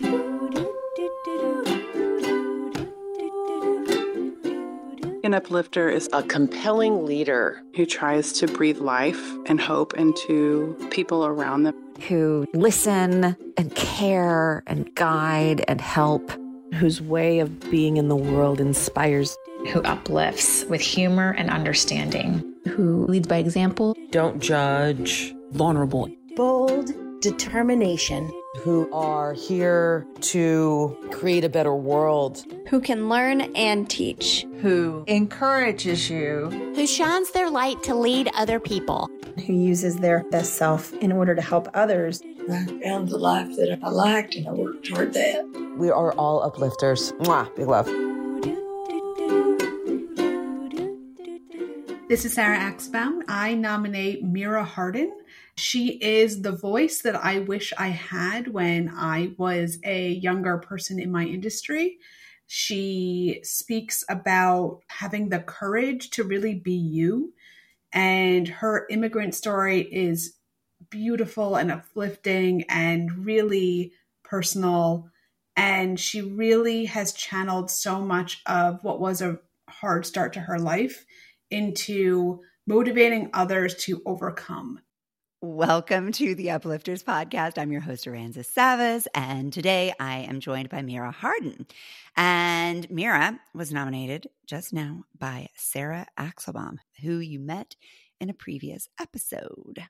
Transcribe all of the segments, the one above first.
An uplifter is a compelling leader who tries to breathe life and hope into people around them, who listen and care and guide and help, whose way of being in the world inspires, who uplifts with humor and understanding, who leads by example, don't judge, vulnerable, bold determination who are here to create a better world, who can learn and teach, who encourages you, who shines their light to lead other people, who uses their best self in order to help others. I found the life that I liked and I worked toward that. We are all uplifters. Mwah, big love. This is Sarah Axbaum. I nominate Meera Hardin she is the voice that I wish I had when I was a younger person in my industry. She speaks about having the courage to really be you. And her immigrant story is beautiful and uplifting and really personal. And she really has channeled so much of what was a hard start to her life into motivating others to overcome. Welcome to the Uplifters Podcast. I'm your host, Aranza Savas, and today I am joined by Meera Hardin. And Meera was nominated just now by Sarah Axelbaum, who you met in a previous episode.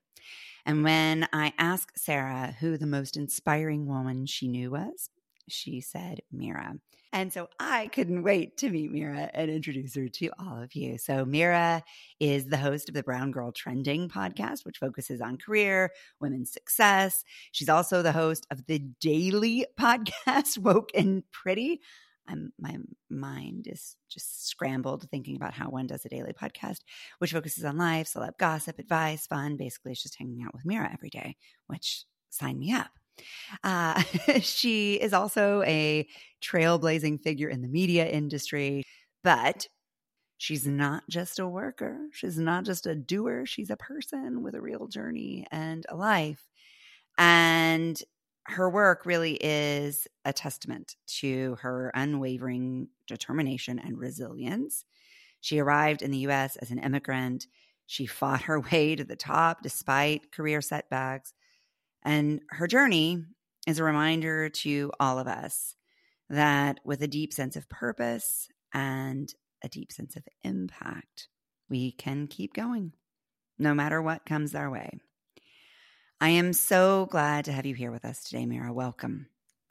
And when I asked Sarah who the most inspiring woman she knew was, she said Meera. And so I couldn't wait to meet Meera and introduce her to all of you. So, Meera is the host of the Brown Girl Trending podcast, which focuses on career, women's success. She's also the host of the daily podcast, Woke and Pretty. I'm, my mind is just scrambled thinking about how one does a daily podcast, which focuses on life, celeb gossip, advice, fun. Basically, it's just hanging out with Meera every day, which sign me up. Uh, she is also a trailblazing figure in the media industry, but she's not just a worker. She's not just a doer. She's a person with a real journey and a life. And her work really is a testament to her unwavering determination and resilience. She arrived in the US as an immigrant. She fought her way to the top despite career setbacks. And her journey is a reminder to all of us that with a deep sense of purpose and a deep sense of impact, we can keep going no matter what comes our way. I am so glad to have you here with us today, Meera. Welcome.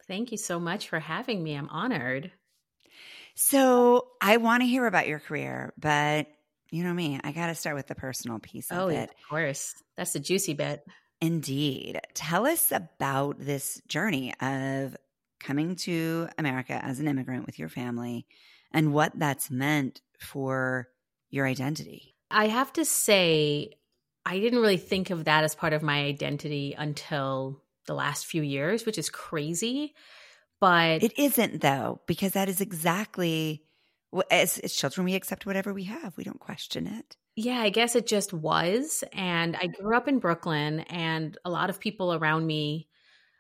Thank you so much for having me. I'm honored. So, I want to hear about your career, but you know me, I got to start with the personal piece of oh, it. Of course. That's the juicy bit. Indeed. Tell us about this journey of coming to America as an immigrant with your family and what that's meant for your identity. I have to say, I didn't really think of that as part of my identity until the last few years, which is crazy. But it isn't, though, because that is exactly as, as children, we accept whatever we have, we don't question it. Yeah, I guess it just was. And I grew up in Brooklyn, and a lot of people around me,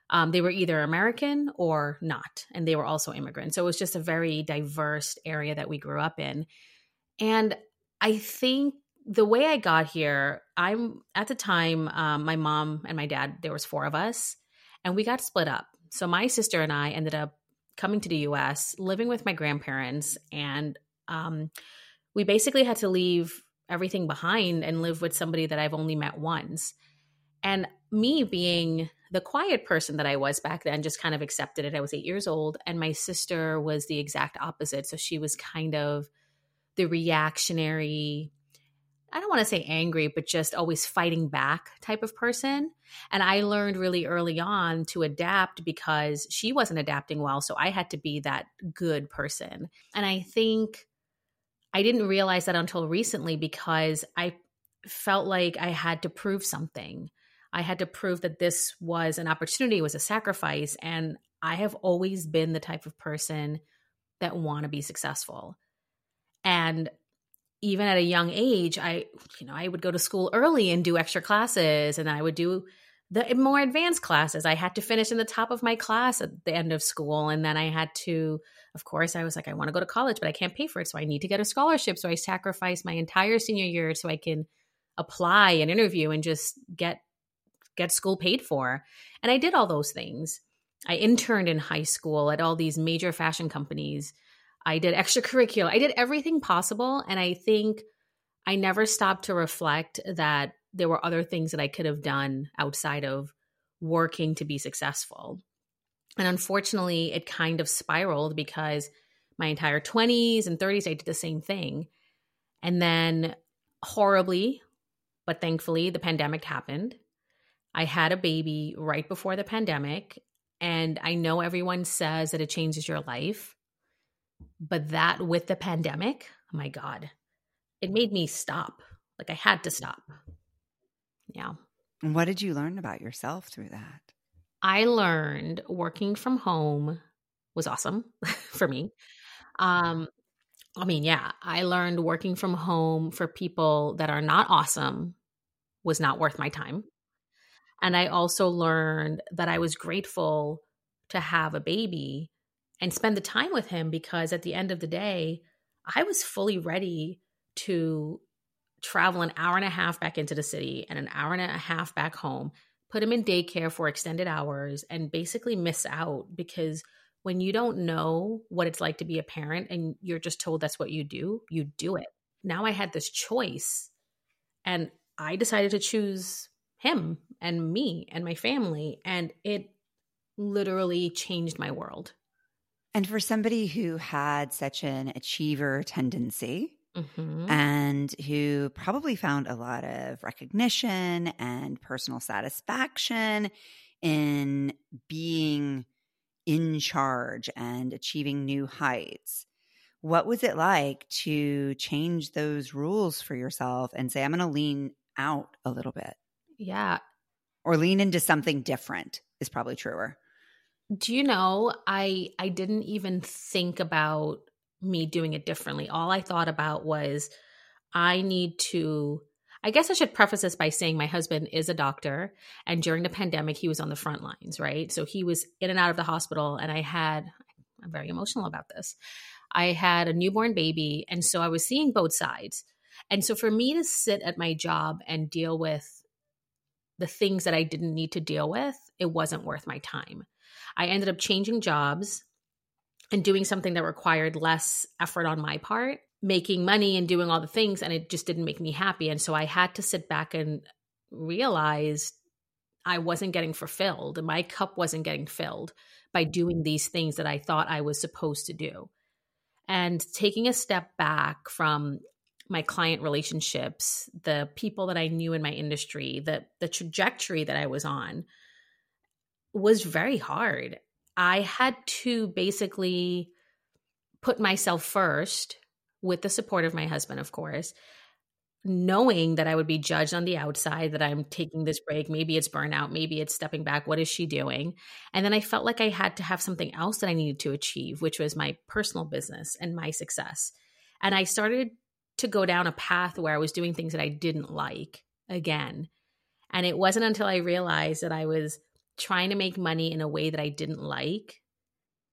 um, they were either American or not, and they were also immigrants. So it was just a very diverse area that we grew up in. And I think the way I got here, I'm at the time, um, my mom and my dad, there was four of us, and we got split up. So my sister and I ended up coming to the US, living with my grandparents, and um, we basically had to leave everything behind and live with somebody that I've only met once. And me being the quiet person that I was back then, just kind of accepted it. I was eight years old, and my sister was the exact opposite. So she was kind of the reactionary, I don't want to say angry, but just always fighting back type of person. And I learned really early on to adapt because she wasn't adapting well. So I had to be that good person. And I think I didn't realize that until recently because I felt like I had to prove something. I had to prove that this was an opportunity, was a sacrifice. And I have always been the type of person that want to be successful. And even at a young age, I, you know, I would go to school early and do extra classes and I would do the more advanced classes. I had to finish in the top of my class at the end of school. And then I had to, of course, I was like, I want to go to college, but I can't pay for it. So I need to get a scholarship. So I sacrificed my entire senior year so I can apply and interview and just get get school paid for. And I did all those things. I interned in high school at all these major fashion companies. I did extracurricular. I did everything possible. And I think I never stopped to reflect that there were other things that I could have done outside of working to be successful. And unfortunately, it kind of spiraled because my entire 20s and 30s, I did the same thing. And then, horribly, but thankfully, the pandemic happened. I had a baby right before the pandemic. And I know everyone says that it changes your life. But that with the pandemic, oh my God, it made me stop. Like I had to stop. Yeah. What did you learn about yourself through that? I learned working from home was awesome for me. Um, I mean, yeah, I learned working from home for people that are not awesome was not worth my time. And I also learned that I was grateful to have a baby and spend the time with him because at the end of the day, I was fully ready to travel an hour and a half back into the city and an hour and a half back home, put him in daycare for extended hours, and basically miss out because when you don't know what it's like to be a parent and you're just told that's what you do, you do it. Now I had this choice and I decided to choose him and me and my family. And it literally changed my world. And for somebody who had such an achiever tendency, Mm-hmm. and who probably found a lot of recognition and personal satisfaction in being in charge and achieving new heights. What was it like to change those rules for yourself and say, I'm going to lean out a little bit? Yeah. Or lean into something different is probably truer. Do you know, I I didn't even think about me doing it differently. All I thought about was I need to I guess I should preface this by saying my husband is a doctor and during the pandemic he was on the front lines, right? So he was in and out of the hospital and I had I'm very emotional about this. I had a newborn baby and so I was seeing both sides. And so for me to sit at my job and deal with the things that I didn't need to deal with, it wasn't worth my time. I ended up changing jobs and doing something that required less effort on my part, making money and doing all the things, and it just didn't make me happy. And so I had to sit back and realize I wasn't getting fulfilled and my cup wasn't getting filled by doing these things that I thought I was supposed to do. And taking a step back from my client relationships, the people that I knew in my industry, the the trajectory that I was on was very hard. I had to basically put myself first with the support of my husband, of course, knowing that I would be judged on the outside, that I'm taking this break. Maybe it's burnout, maybe it's stepping back. What is she doing? And then I felt like I had to have something else that I needed to achieve, which was my personal business and my success. And I started to go down a path where I was doing things that I didn't like again. And it wasn't until I realized that I was trying to make money in a way that I didn't like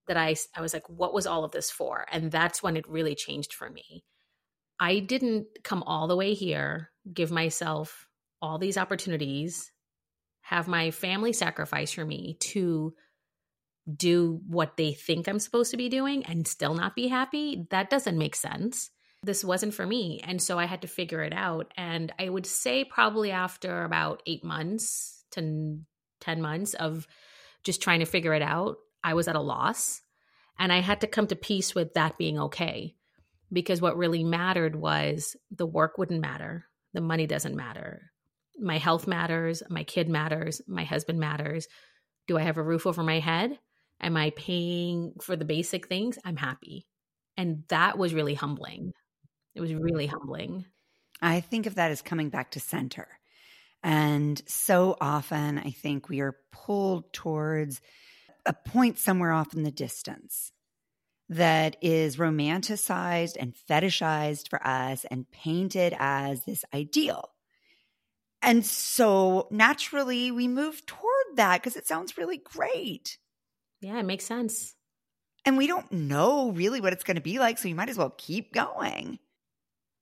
that I I was like what was all of this for? And that's when it really changed for me. I didn't come all the way here, give myself all these opportunities, have my family sacrifice for me to do what they think I'm supposed to be doing and still not be happy. That doesn't make sense. This wasn't for me. And so I had to figure it out. And I would say, probably after about eight months to 10 months of just trying to figure it out, I was at a loss. And I had to come to peace with that being okay. Because what really mattered was the work wouldn't matter, the money doesn't matter. My health matters, my kid matters, my husband matters. Do I have a roof over my head? Am I paying for the basic things? I'm happy. And that was really humbling. It was really humbling. I think of that as coming back to center. And so often, I think we are pulled towards a point somewhere off in the distance that is romanticized and fetishized for us and painted as this ideal. And so naturally, we move toward that because it sounds really great. Yeah, it makes sense. And we don't know really what it's going to be like. So you might as well keep going.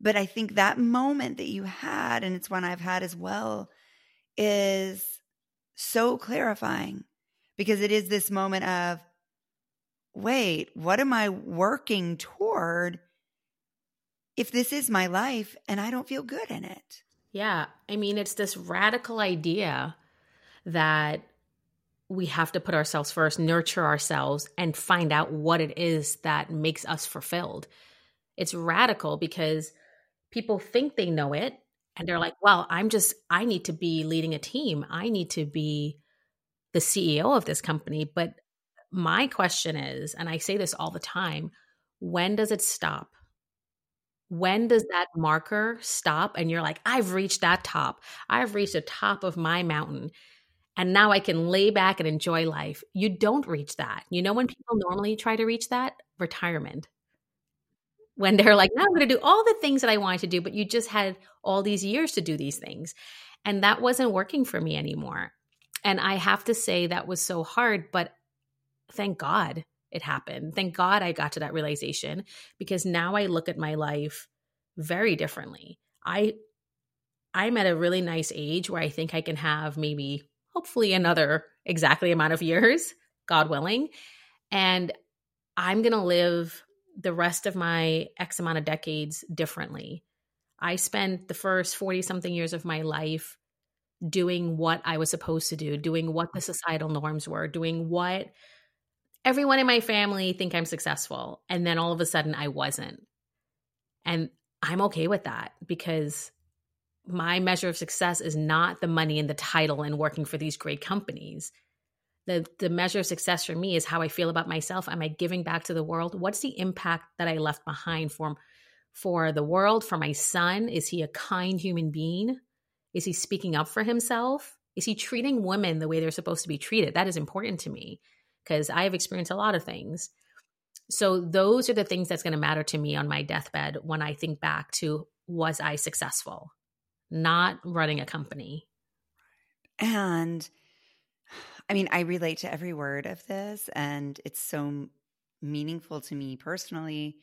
But I think that moment that you had, and it's one I've had as well, is so clarifying because it is this moment of, wait, what am I working toward if this is my life and I don't feel good in it? Yeah. I mean, it's this radical idea that we have to put ourselves first, nurture ourselves, and find out what it is that makes us fulfilled. It's radical because people think they know it and they're like, well, I'm just, I need to be leading a team. I need to be the CEO of this company. But my question is, and I say this all the time, when does it stop? When does that marker stop? And you're like, I've reached that top. I've reached the top of my mountain and now I can lay back and enjoy life. You don't reach that. You know when people normally try to reach that? Retirement. When they're like, now I'm going to do all the things that I wanted to do, but you just had all these years to do these things. And that wasn't working for me anymore. And I have to say that was so hard, but thank God it happened. Thank God I got to that realization because now I look at my life very differently. I I'm at a really nice age where I think I can have maybe hopefully another exactly amount of years, God willing. And I'm going to live the rest of my X amount of decades differently. I spent the first 40 something years of my life doing what I was supposed to do, doing what the societal norms were, doing what everyone in my family think I'm successful. And then all of a sudden I wasn't. And I'm okay with that because my measure of success is not the money and the title and working for these great companies. The, the measure of success for me is how I feel about myself. Am I giving back to the world? What's the impact that I left behind for, for the world, for my son? Is he a kind human being? Is he speaking up for himself? Is he treating women the way they're supposed to be treated? That is important to me because I have experienced a lot of things. So, those are the things that's going to matter to me on my deathbed when I think back to was I successful? not running a company. And I mean, I relate to every word of this, and it's so meaningful to me personally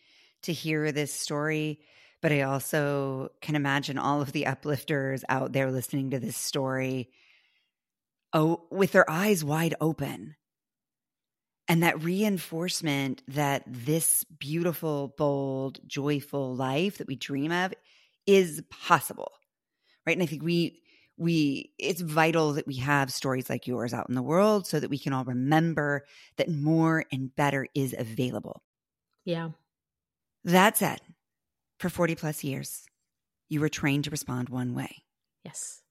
to hear this story. But I also can imagine all of the uplifters out there listening to this story oh, with their eyes wide open. And that reinforcement that this beautiful, bold, joyful life that we dream of is possible right? And I think we we it's vital that we have stories like yours out in the world so that we can all remember that more and better is available. Yeah. That said, for 40 plus years, you were trained to respond one way. Yes.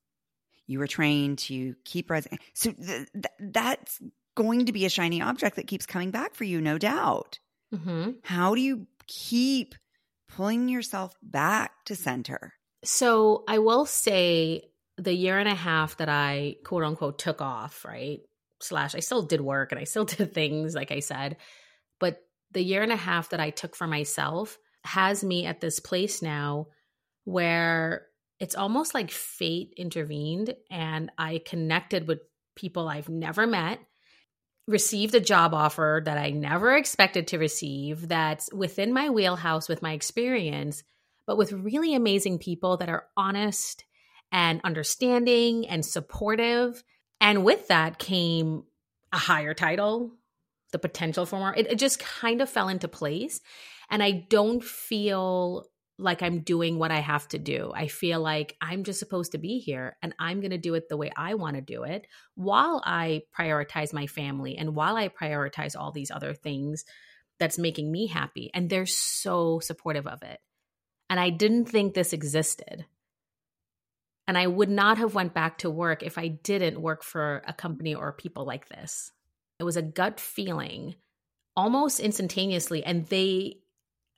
You were trained to keep rising. So th- th- that's going to be a shiny object that keeps coming back for you, no doubt. Mm-hmm. How do you keep pulling yourself back to center? So I will say the year and a half that I quote unquote took off, right? Slash, I still did work and I still did things, like I said. But the year and a half that I took for myself has me at this place now where it's almost like fate intervened and I connected with people I've never met, received a job offer that I never expected to receive, that's within my wheelhouse with my experience but with really amazing people that are honest and understanding and supportive. And with that came a higher title, the potential for more. It, it just kind of fell into place. And I don't feel like I'm doing what I have to do. I feel like I'm just supposed to be here and I'm going to do it the way I want to do it while I prioritize my family and while I prioritize all these other things that's making me happy. And they're so supportive of it and I didn't think this existed. And I would not have went back to work if I didn't work for a company or people like this. It was a gut feeling almost instantaneously and they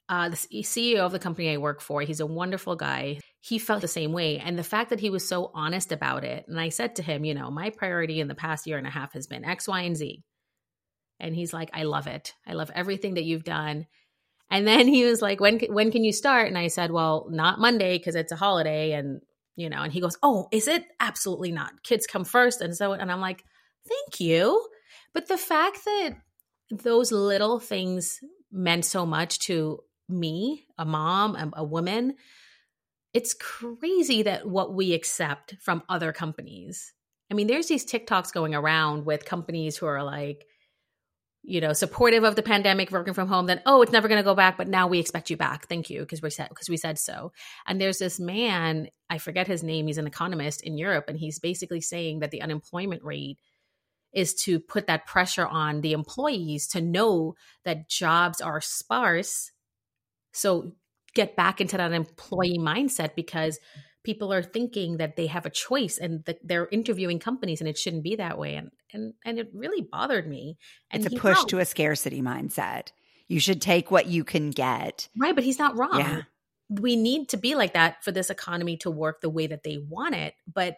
uh, the CEO of the company I work for, he's a wonderful guy. He felt the same way. And the fact that he was so honest about it, and I said to him, you know, my priority in the past year and a half has been X, Y, and Z. And he's like, I love it. I love everything that you've done. And then he was like, "When when can you start?" And I said, "Well, not Monday because it's a holiday and you know, and he goes, Oh, is it? Absolutely not. Kids come first. And so, and I'm like, Thank you. But the fact that those little things meant so much to me, a mom, a, woman, it's crazy that what we accept from other companies. I mean, there's these TikToks going around with companies who are like, you know, supportive of the pandemic, working from home, then oh, it's never going to go back, but now we expect you back. Thank you because we said because we said so. And there's this man, I forget his name, he's an economist in Europe and he's basically saying that the unemployment rate is to put that pressure on the employees to know that jobs are sparse. So get back into that employee mindset because people are thinking that they have a choice and that they're interviewing companies and it shouldn't be that way and and and it really bothered me and it's a push to a scarcity mindset you should take what you can get right but he's not wrong yeah. we need to be like that for this economy to work the way that they want it but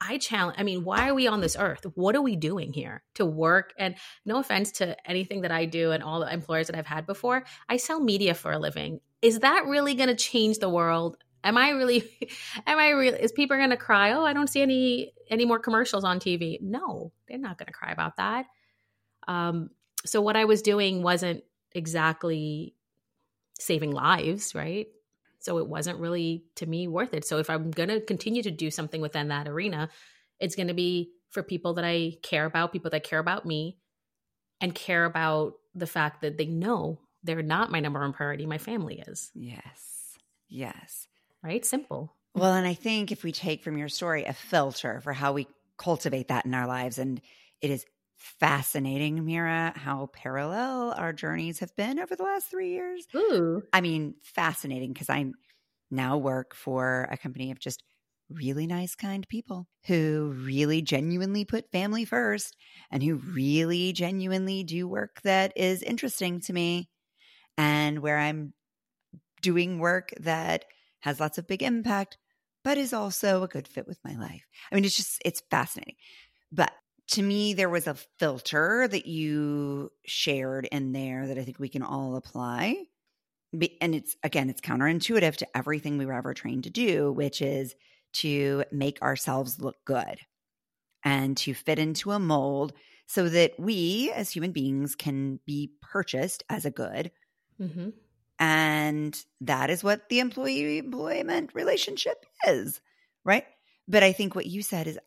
I challenge, I mean, why are we on this earth? What are we doing here to work? And no offense to anything that I do and all the employers that I've had before, I sell media for a living. Is that really going to change the world? Am I really, am I really, is people going to cry? Oh, I don't see any, any more commercials on TV. No, they're not going to cry about that. Um, so what I was doing wasn't exactly saving lives, right? So it wasn't really to me worth it. So if I'm going to continue to do something within that arena, it's going to be for people that I care about, people that care about me and care about the fact that they know they're not my number one priority. My family is. Yes. Yes. Right? Simple. Well, and I think if we take from your story a filter for how we cultivate that in our lives, and it is fascinating, Meera, how parallel our journeys have been over the last three years. Ooh. I mean, fascinating because I now work for a company of just really nice, kind people who really genuinely put family first and who really genuinely do work that is interesting to me and where I'm doing work that has lots of big impact, but is also a good fit with my life. I mean, it's just, it's fascinating. But to me, there was a filter that you shared in there that I think we can all apply. And it's, again, it's counterintuitive to everything we were ever trained to do, which is to make ourselves look good and to fit into a mold so that we as human beings can be purchased as a good. Mm-hmm. And that is what the employee employment relationship is, right? But I think what you said is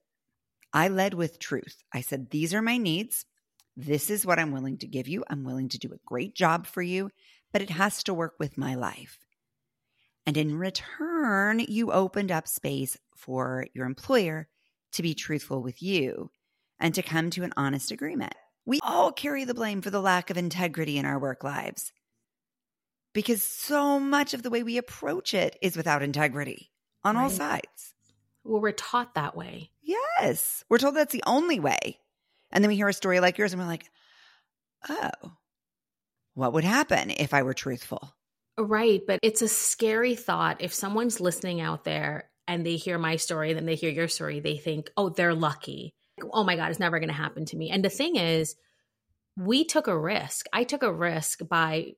I led with truth. I said, These are my needs. This is what I'm willing to give you. I'm willing to do a great job for you, but it has to work with my life. And in return, you opened up space for your employer to be truthful with you and to come to an honest agreement. We all carry the blame for the lack of integrity in our work lives because so much of the way we approach it is without integrity on right. all sides. Well, we're taught that way. Yes. We're told that's the only way. And then we hear a story like yours and we're like, oh, what would happen if I were truthful? Right. But it's a scary thought. If someone's listening out there and they hear my story, then they hear your story, they think, oh, they're lucky. Oh my God, it's never going to happen to me. And the thing is, we took a risk. I took a risk by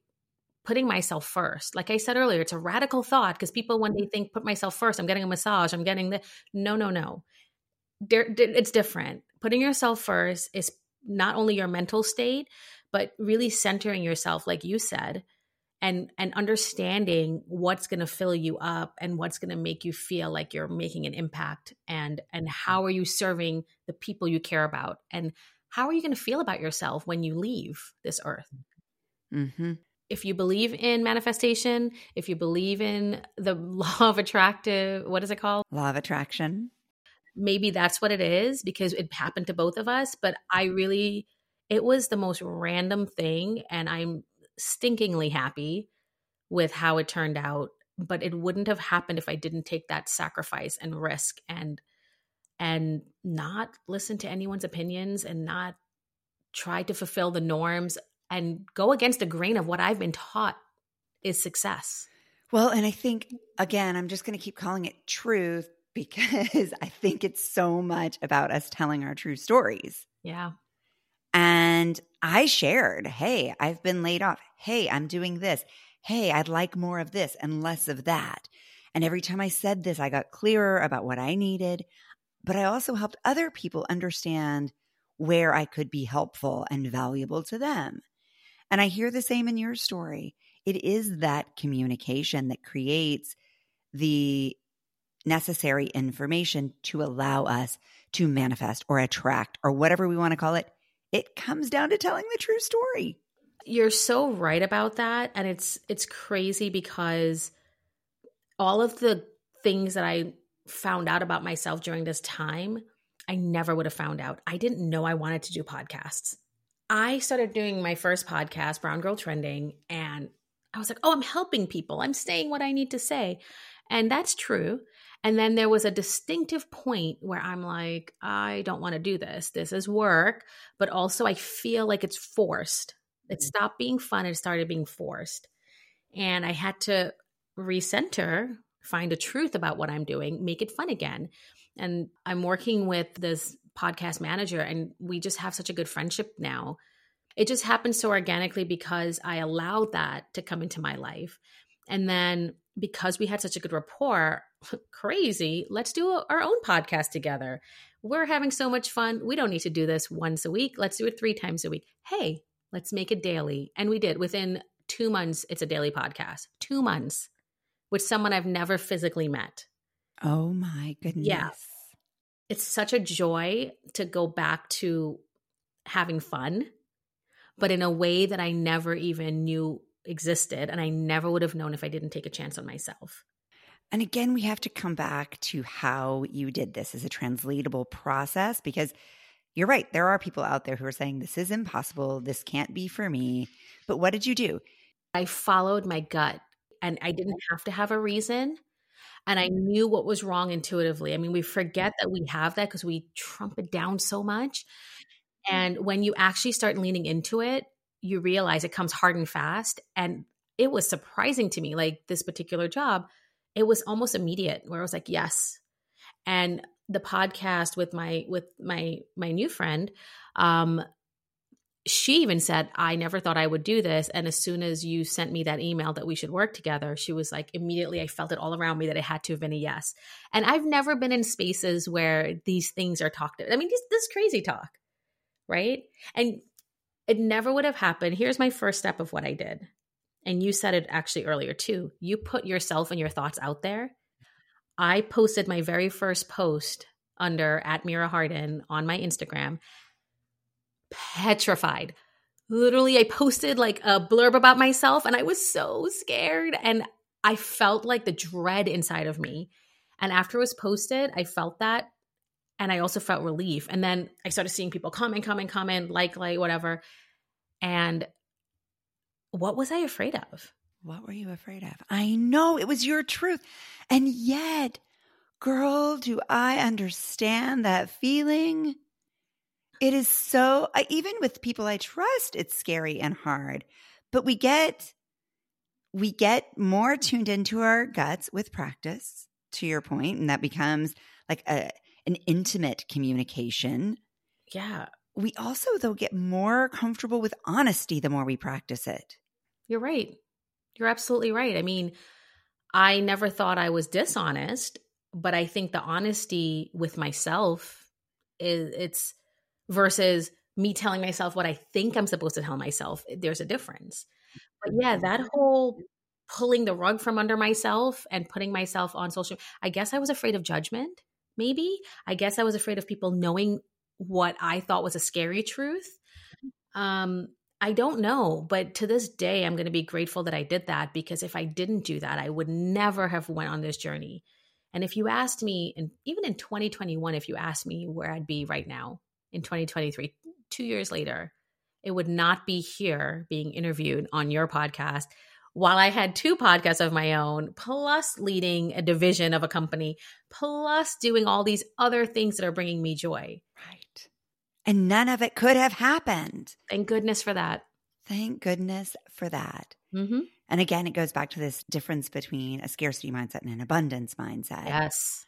putting myself first. Like I said earlier, it's a radical thought because people, when they think, put myself first, I'm getting a massage, I'm getting the no, no, no. it's different. Putting yourself first is not only your mental state, but really centering yourself, like you said, and and understanding what's going to fill you up and what's going to make you feel like you're making an impact and and how are you serving the people you care about and how are you going to feel about yourself when you leave this earth mm-hmm if you believe in manifestation, if you believe in the law of attractive, what is it called? Law of attraction. Maybe that's what it is because it happened to both of us. But I really, it was the most random thing. And I'm stinkingly happy with how it turned out. But it wouldn't have happened if I didn't take that sacrifice and risk and and not listen to anyone's opinions and not try to fulfill the norms and go against the grain of what I've been taught is success. Well, and I think, again, I'm just going to keep calling it truth because I think it's so much about us telling our true stories. Yeah. And I shared, hey, I've been laid off. Hey, I'm doing this. Hey, I'd like more of this and less of that. And every time I said this, I got clearer about what I needed, but I also helped other people understand where I could be helpful and valuable to them. And I hear the same in your story. It is that communication that creates the necessary information to allow us to manifest or attract or whatever we want to call it. It comes down to telling the true story. You're so right about that and it's it's crazy because all of the things that I found out about myself during this time, I never would have found out. I didn't know I wanted to do podcasts. I started doing my first podcast, Brown Girl Trending, and I was like, oh, I'm helping people. I'm saying what I need to say. And that's true. And then there was a distinctive point where I'm like, I don't want to do this. This is work, but also I feel like it's forced. It mm-hmm. stopped being fun and started being forced. And I had to recenter, find a truth about what I'm doing, make it fun again. And I'm working with this podcast manager, and we just have such a good friendship now. It just happened so organically because I allowed that to come into my life. And then because we had such a good rapport, crazy, let's do our own podcast together. We're having so much fun. We don't need to do this once a week. Let's do it three times a week. Hey, let's make it daily. And we did. Within two months, it's a daily podcast. Two months with someone I've never physically met. Oh my goodness. Yeah. It's such a joy to go back to having fun, but in a way that I never even knew existed. And I never would have known if I didn't take a chance on myself. And again, we have to come back to how you did this as a translatable process because you're right. There are people out there who are saying, this is impossible. This can't be for me. But what did you do? I followed my gut and I didn't have to have a reason. And I knew what was wrong intuitively. I mean, we forget that we have that because we trump it down so much. And when you actually start leaning into it, you realize it comes hard and fast. And it was surprising to me, like this particular job, it was almost immediate where I was like, yes. And the podcast with my with my my new friend, um, she even said, I never thought I would do this. And as soon as you sent me that email that we should work together, she was like, immediately I felt it all around me that it had to have been a yes. And I've never been in spaces where these things are talked about. I mean, this, this crazy talk, right? And it never would have happened. Here's my first step of what I did. And you said it actually earlier too. You put yourself and your thoughts out there. I posted my very first post under at Meera Hardin on my Instagram petrified. Literally, I posted like a blurb about myself and I was so scared. And I felt like the dread inside of me. And after it was posted, I felt that. And I also felt relief. And then I started seeing people comment, comment, comment, like, like, whatever. And what was I afraid of? What were you afraid of? I know it was your truth. And yet, girl, do I understand that feeling? It is so, even with people I trust, it's scary and hard. But we get, we get more tuned into our guts with practice, to your point, and that becomes like a, an intimate communication. Yeah. We also, though, get more comfortable with honesty the more we practice it. You're right. You're absolutely right. I mean, I never thought I was dishonest, but I think the honesty with myself is it's versus me telling myself what I think I'm supposed to tell myself. There's a difference. But yeah, that whole pulling the rug from under myself and putting myself on social I guess I was afraid of judgment, maybe. I guess I was afraid of people knowing what I thought was a scary truth. Um I don't know, but to this day I'm going to be grateful that I did that because if I didn't do that, I would never have went on this journey. And if you asked me and even in 2021 if you asked me where I'd be right now, in 2023, two years later, it would not be here being interviewed on your podcast while I had two podcasts of my own, plus leading a division of a company, plus doing all these other things that are bringing me joy. Right. And none of it could have happened. Thank goodness for that. Thank goodness for that. Mm-hmm. And again, it goes back to this difference between a scarcity mindset and an abundance mindset. Yes.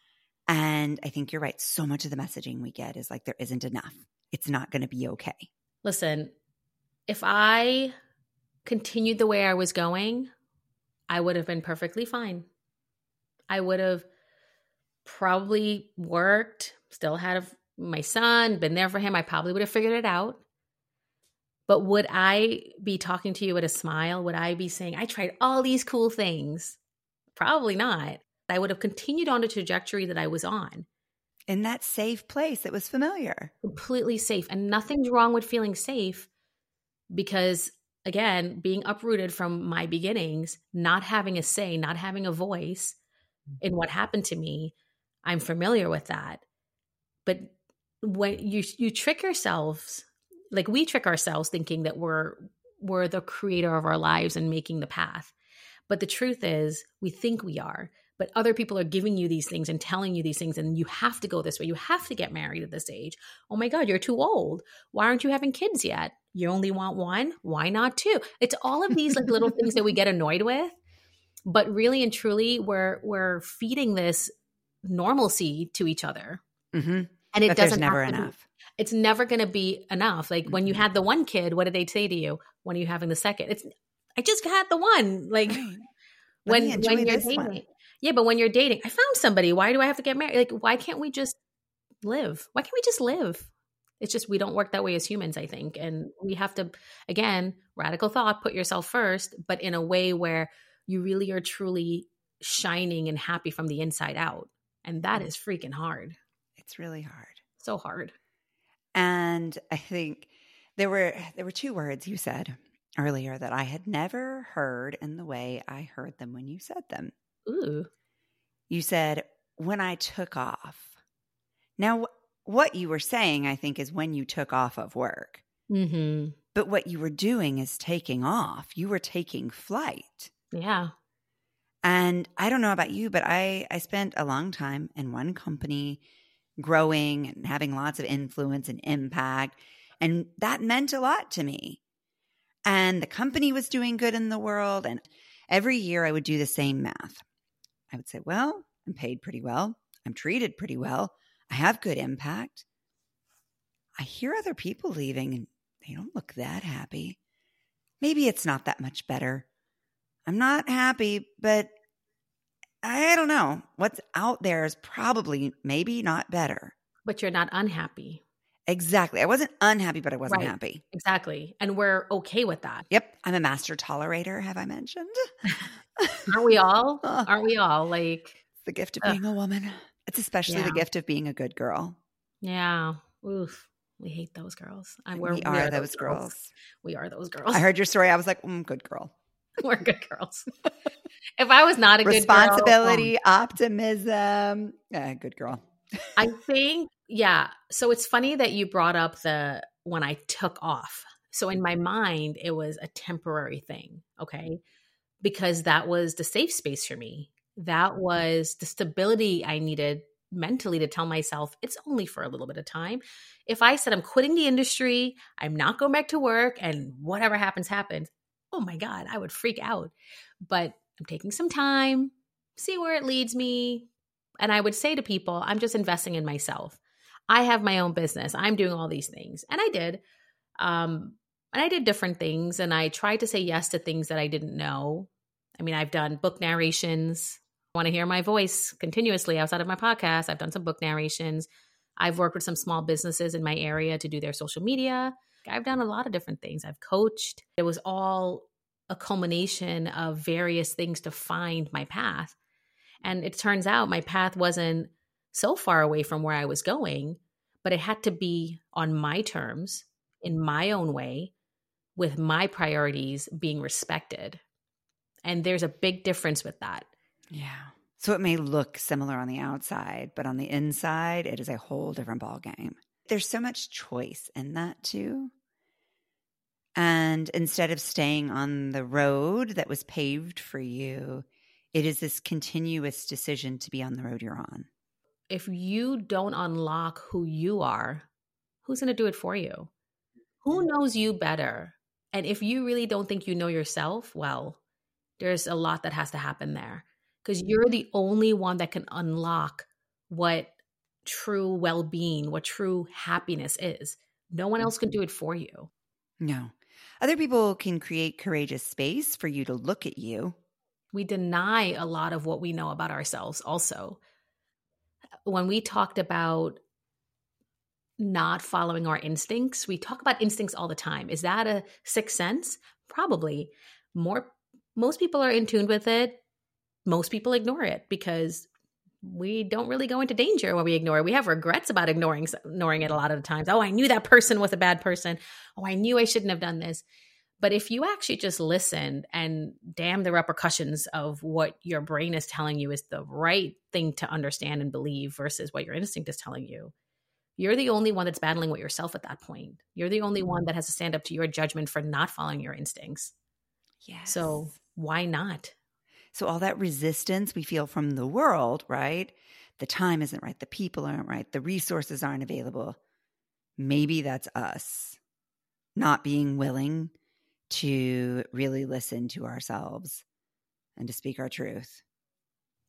And I think you're right. So much of the messaging we get is like, there isn't enough. It's not going to be okay. Listen, if I continued the way I was going, I would have been perfectly fine. I would have probably worked, still had my son, been there for him. I probably would have figured it out. But would I be talking to you with a smile? Would I be saying, I tried all these cool things? Probably not. I would have continued on the trajectory that I was on. In that safe place that was familiar. Completely safe. And nothing's wrong with feeling safe because, again, being uprooted from my beginnings, not having a say, not having a voice in what happened to me, I'm familiar with that. But when you you trick yourselves, like we trick ourselves thinking that we're we're the creator of our lives and making the path. But the truth is, we think we are but other people are giving you these things and telling you these things and you have to go this way. You have to get married at this age. Oh my god you're too old. Why aren't you having kids yet? You only want one? Why not two? It's all of these like little things that we get annoyed with but really and truly we're we're feeding this normalcy to each other. Mm-hmm. and it but doesn't never enough. It's never going to be enough. Like mm-hmm. when you mm-hmm. had the one kid what did they say to you when are you having the second? It's i just had the one. Like when when you're dating. Yeah, but when you're dating, I found somebody. Why do I have to get married? Like, why can't we just live? Why can't we just live? It's just we don't work that way as humans, I think. And we have to, again, radical thought, put yourself first, but in a way where you really are truly shining and happy from the inside out. And that is freaking hard. It's really hard. So hard. And I think there were there were two words you said earlier that I had never heard in the way I heard them when you said them. Ooh. You said, when I took off. Now, what you were saying, I think, is when you took off of work. Mm-hmm. But what you were doing is taking off. You were taking flight. Yeah. And I don't know about you, but I, I spent a long time in one company growing and having lots of influence and impact. And that meant a lot to me. And the company was doing good in the world. And every year I would do the same math. I would say, well, I'm paid pretty well. I'm treated pretty well. I have good impact. I hear other people leaving and they don't look that happy. Maybe it's not that much better. I'm not happy, but I don't know. What's out there is probably maybe not better. But you're not unhappy. Exactly. I wasn't unhappy, but I wasn't right. happy. Exactly. And we're okay with that. Yep. I'm a master tolerator, have I mentioned? Aren't we all? Aren't we all? Like it's the gift of being uh, a woman. It's especially yeah. the gift of being a good girl. Yeah. Oof. We hate those girls. I, we, we are, are, those girls. girls. We are those girls. I heard your story. I was like, mm, good girl. We're good girls. if I was not a good responsibility, girl, optimism, yeah, good girl. I think yeah. So it's funny that you brought up the when I took off. So in my mm-hmm. mind, it was a temporary thing. Okay. Mm-hmm. Because that was the safe space for me. That mm-hmm. was the stability I needed mentally to tell myself it's only for a little bit of time. If I said I'm quitting the industry, I'm not going back to work, and whatever happens, happens, oh my God, I would freak out. But I'm taking some time, see where it leads me. And I would say to people, I'm just investing in myself. I have my own business. I'm doing all these things. And I did. Um, and I did different things and I tried to say yes to things that I didn't know. I mean, I've done book narrations. Want to hear my voice continuously outside of my podcast. I've done some book narrations. I've worked with some small businesses in my area to do their social media. I've done a lot of different things. I've coached. It was all a culmination of various things to find my path. And it turns out my path wasn't so far away from where I was going, but it had to be on my terms, in my own way, with my priorities being respected. And there's a big difference with that. Yeah. So it may look similar on the outside, but on the inside, it is a whole different ball game. There's so much choice in that too. And instead of staying on the road that was paved for you, it is this continuous decision to be on the road you're on if you don't unlock who you are, who's going to do it for you? Who knows you better? And if you really don't think you know yourself, well, there's a lot that has to happen there because mm-hmm. you're the only one that can unlock what true well being, what true happiness is. No one else can do it for you. No. Other people can create courageous space for you to look at you. We deny a lot of what we know about ourselves also. When we talked about not following our instincts, we talk about instincts all the time. Is that a sixth sense? Probably. More most people are in tune with it. Most people ignore it because we don't really go into danger when we ignore it. We have regrets about ignoring ignoring it a lot of the times. Oh, I knew that person was a bad person. Oh, I knew I shouldn't have done this. But if you actually just listened and damn the repercussions of what your brain is telling you is the right thing to understand and believe versus what your instinct is telling you, you're the only one that's battling with yourself at that point. You're the only one mm-hmm. that has to stand up to your judgment for not following your instincts. Yeah. So why not? So all that resistance we feel from the world, right? The time isn't right, the people aren't right, the resources aren't available. Maybe that's us not being willing to really listen to ourselves and to speak our truth.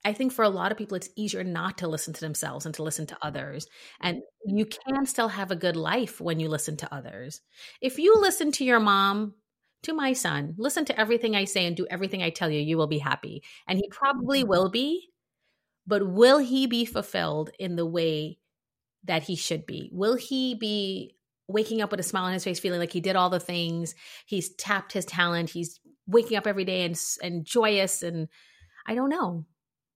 I think for a lot of people, it's easier not to listen to themselves and to listen to others. And you can still have a good life when you listen to others. If you listen to your mom to my son, listen to everything I say and do everything I tell you, you will be happy. And he probably Mm-hmm. will be, but will he be fulfilled in the way that he should be? Will he be waking up with a smile on his face, feeling like he did all the things? He's tapped his talent. He's waking up every day and, and joyous. And I don't know.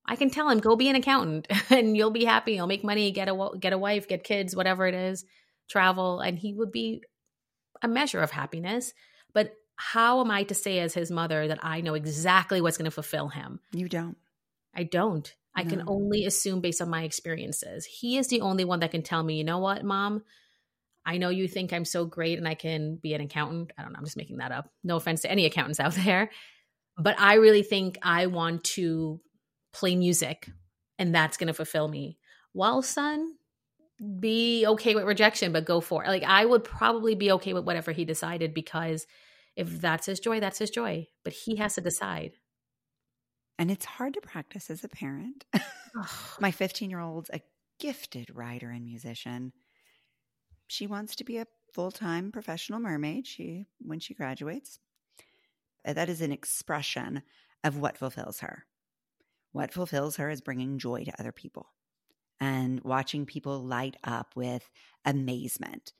I can tell him, go be an accountant and you'll be happy. You'll make money, get a, get a wife, get kids, whatever it is, travel. And he would be a measure of happiness. But how am I to say as his mother that I know exactly what's going to fulfill him? You don't. I don't. I can only assume based on my experiences. He is the only one that can tell me, you know what, mom? I know you think I'm so great and I can be an accountant. I don't know. I'm just making that up. No offense to any accountants out there. But I really think I want to play music and that's going to fulfill me. Well, son, be okay with rejection, but go for it. Like I would probably be okay with whatever he decided because if that's his joy, that's his joy. But he has to decide. And it's hard to practice as a parent. My 15 year old's a gifted writer and musician. She wants to be a full time professional mermaid she, when she graduates. Uh, That is an expression of what fulfills her. What fulfills her is bringing joy to other people and watching people light up with amazement.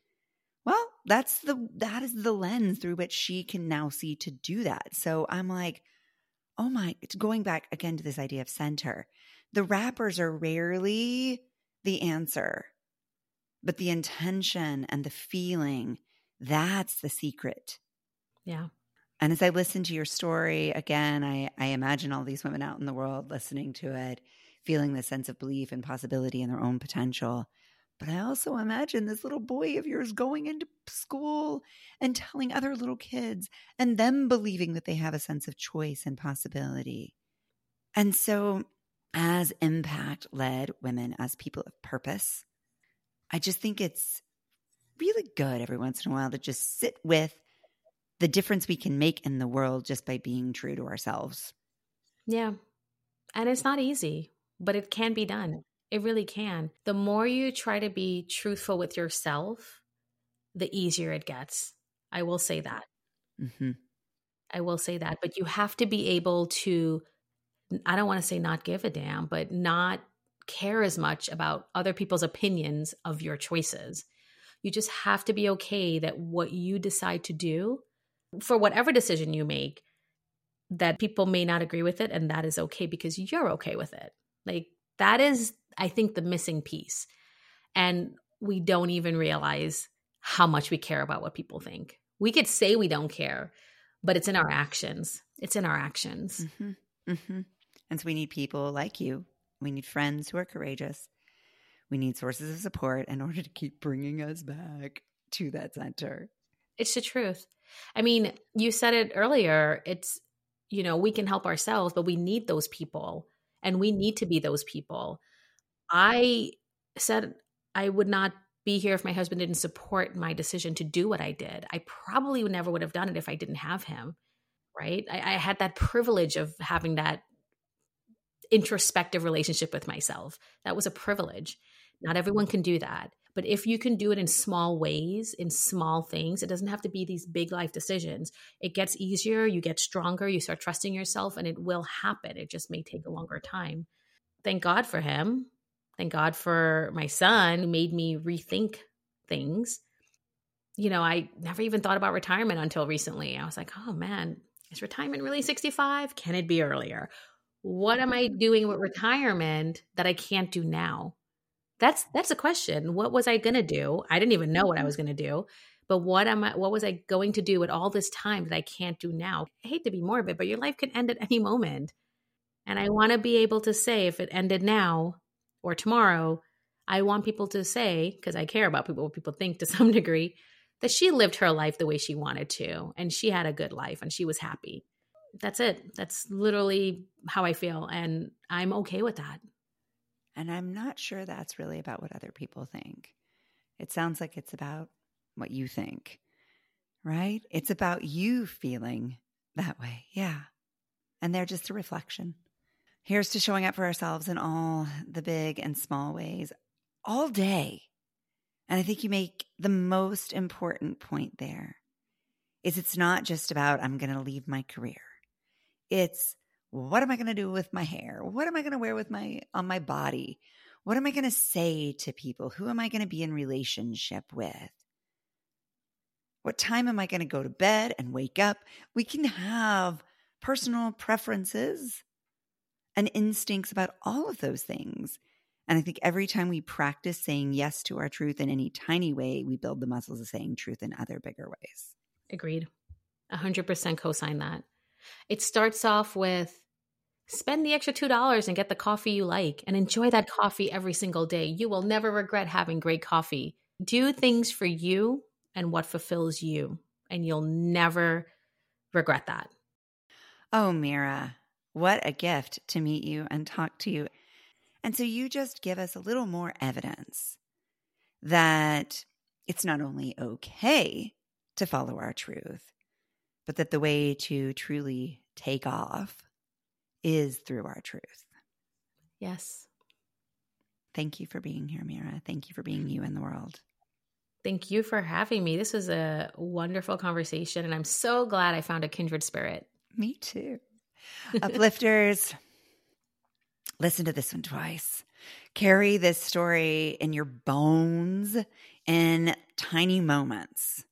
Well, that's the that is the lens through which she can now see to do that. So I'm like, oh my, it's going back again to this idea of center. The wrappers are rarely the answer, but the intention and the feeling, that's the secret. Yeah. And as I listen to your story again, I, I imagine all these women out in the world listening to it, feeling the sense of belief and possibility in their own potential. But I also imagine this little boy of yours going into school and telling other little kids and them believing that they have a sense of choice and possibility. And so, as impact led women, as people of purpose, I just think it's really good every once in a while to just sit with the difference we can make in the world just by being true to ourselves. Yeah. And it's not easy, but it can be done. It really can. The more you try to be truthful with yourself, the easier it gets. I will say that. Mm-hmm. I will say that. But you have to be able to, I don't want to say not give a damn, but not care as much about other people's opinions of your choices. You just have to be okay that what you decide to do, for whatever decision you make, that people may not agree with it. And that is okay because you're okay with it. Like, that is, I think, the missing piece. And we don't even realize how much we care about what people think. We could say we don't care, but it's in our actions. It's in our actions. Mm-hmm. Mm-hmm. And so we need people like you. We need friends who are courageous. We need sources of support in order to keep bringing us back to that center. It's the truth. I mean, you said it earlier. It's, you know, we can help ourselves, but we need those people and we need to be those people. I said I would not be here if my husband didn't support my decision to do what I did. I probably never would have done it if I didn't have him. Right. I, I had that privilege of having that introspective relationship with myself. That was a privilege. Not everyone can do that. But if you can do it in small ways, in small things, it doesn't have to be these big life decisions. It gets easier, you get stronger, you start trusting yourself, and it will happen. It just may take a longer time. Thank God for him. Thank God for my son who made me rethink things. You know, I never even thought about retirement until recently. I was like, oh man, is retirement really 65? Can it be earlier? What am I doing with retirement that I can't do now? That's that's a question. What was I going to do? I didn't even know what I was mm-hmm. going to do. But what am I what was I going to do with all this time that I can't do now? I hate to be morbid, but your life could end at any moment. And I want to be able to say if it ended now or tomorrow, I want people to say because I care about people what people think to some degree that she lived her life the way she wanted to and she had a good life and she was happy. That's it. That's literally how I feel and I'm okay with that. And I'm not sure that's really about what other people think. It sounds like it's about what you think, right? It's about you feeling that way. Yeah. And they're just a reflection. Here's to showing up for ourselves in all the big and small ways all day. And I think you make the most important point there is it's not just about I'm going to leave my career. It's what am I going to do with my hair? What am I going to wear with my on my body? What am I going to say to people? Who am I going to be in relationship with? What time am I going to go to bed and wake up? We can have personal preferences and instincts about all of those things. And I think every time we practice saying yes to our truth in any tiny way, we build the muscles of saying truth in other bigger ways. Agreed. 100% co sign that. It starts off with spend the extra $2 and get the coffee you like and enjoy that coffee every single day. You will never regret having great coffee. Do things for you and what fulfills you, and you'll never regret that. Oh, Meera, what a gift to meet you and talk to you. And so you just give us a little more evidence that it's not only okay to follow our truth, but that the way to truly take off is through our truth. Yes. Thank you for being here, Meera. Thank you for being you in the world. Thank you for having me. This was a wonderful conversation, and I'm so glad I found a kindred spirit. Me too. Uplifters, listen to this one twice. Carry this story in your bones in tiny moments.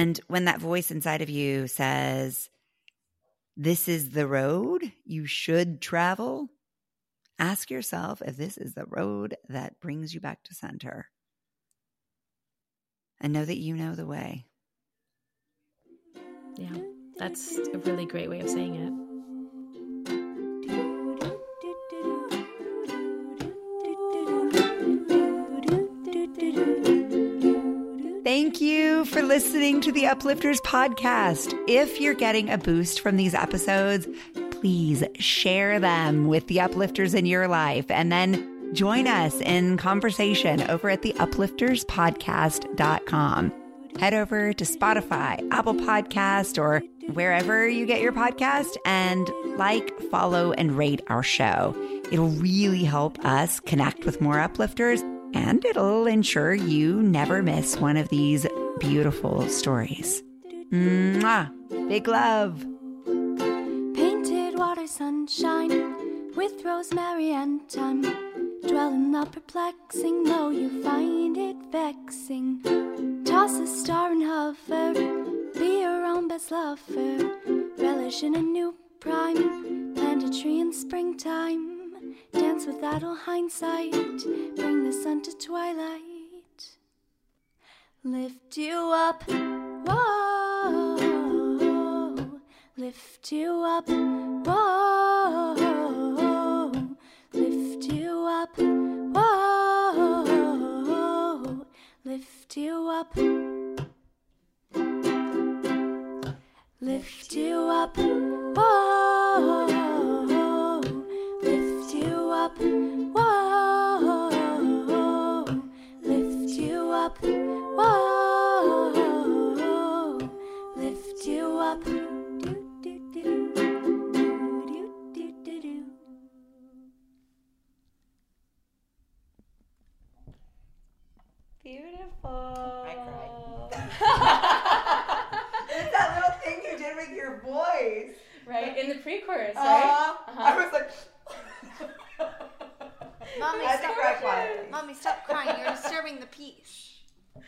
And when that voice inside of you says, This is the road you should travel, ask yourself if this is the road that brings you back to center. And know that you know the way. Yeah. That's a really great way of saying it. Thank you for listening to the Uplifters podcast. If you're getting a boost from these episodes, please share them with the uplifters in your life and then join us in conversation over at the uplifterspodcast.com. Head over to Spotify, Apple Podcast, or wherever you get your podcast and like, follow, and rate our show. It'll really help us connect with more uplifters and it'll ensure you never miss one of these beautiful stories. Mwah! Big love. Painted water sunshine with rosemary and thyme. Dwell in the perplexing, though you find it vexing. Toss a star and hover, be your own best lover. Relish in a new prime, plant a tree in springtime. Dance with idle hindsight, bring the sun to twilight. Lift you up, whoa. Lift you up, whoa. Lift you up, whoa. Lift you up. Lift you up, whoa. I cried. it's that little thing you did with your voice. Right? In the pre chorus, uh-huh. right? Uh, uh-huh. I was like. Mommy, stop crying. Mommy, stop crying. You're disturbing the peace.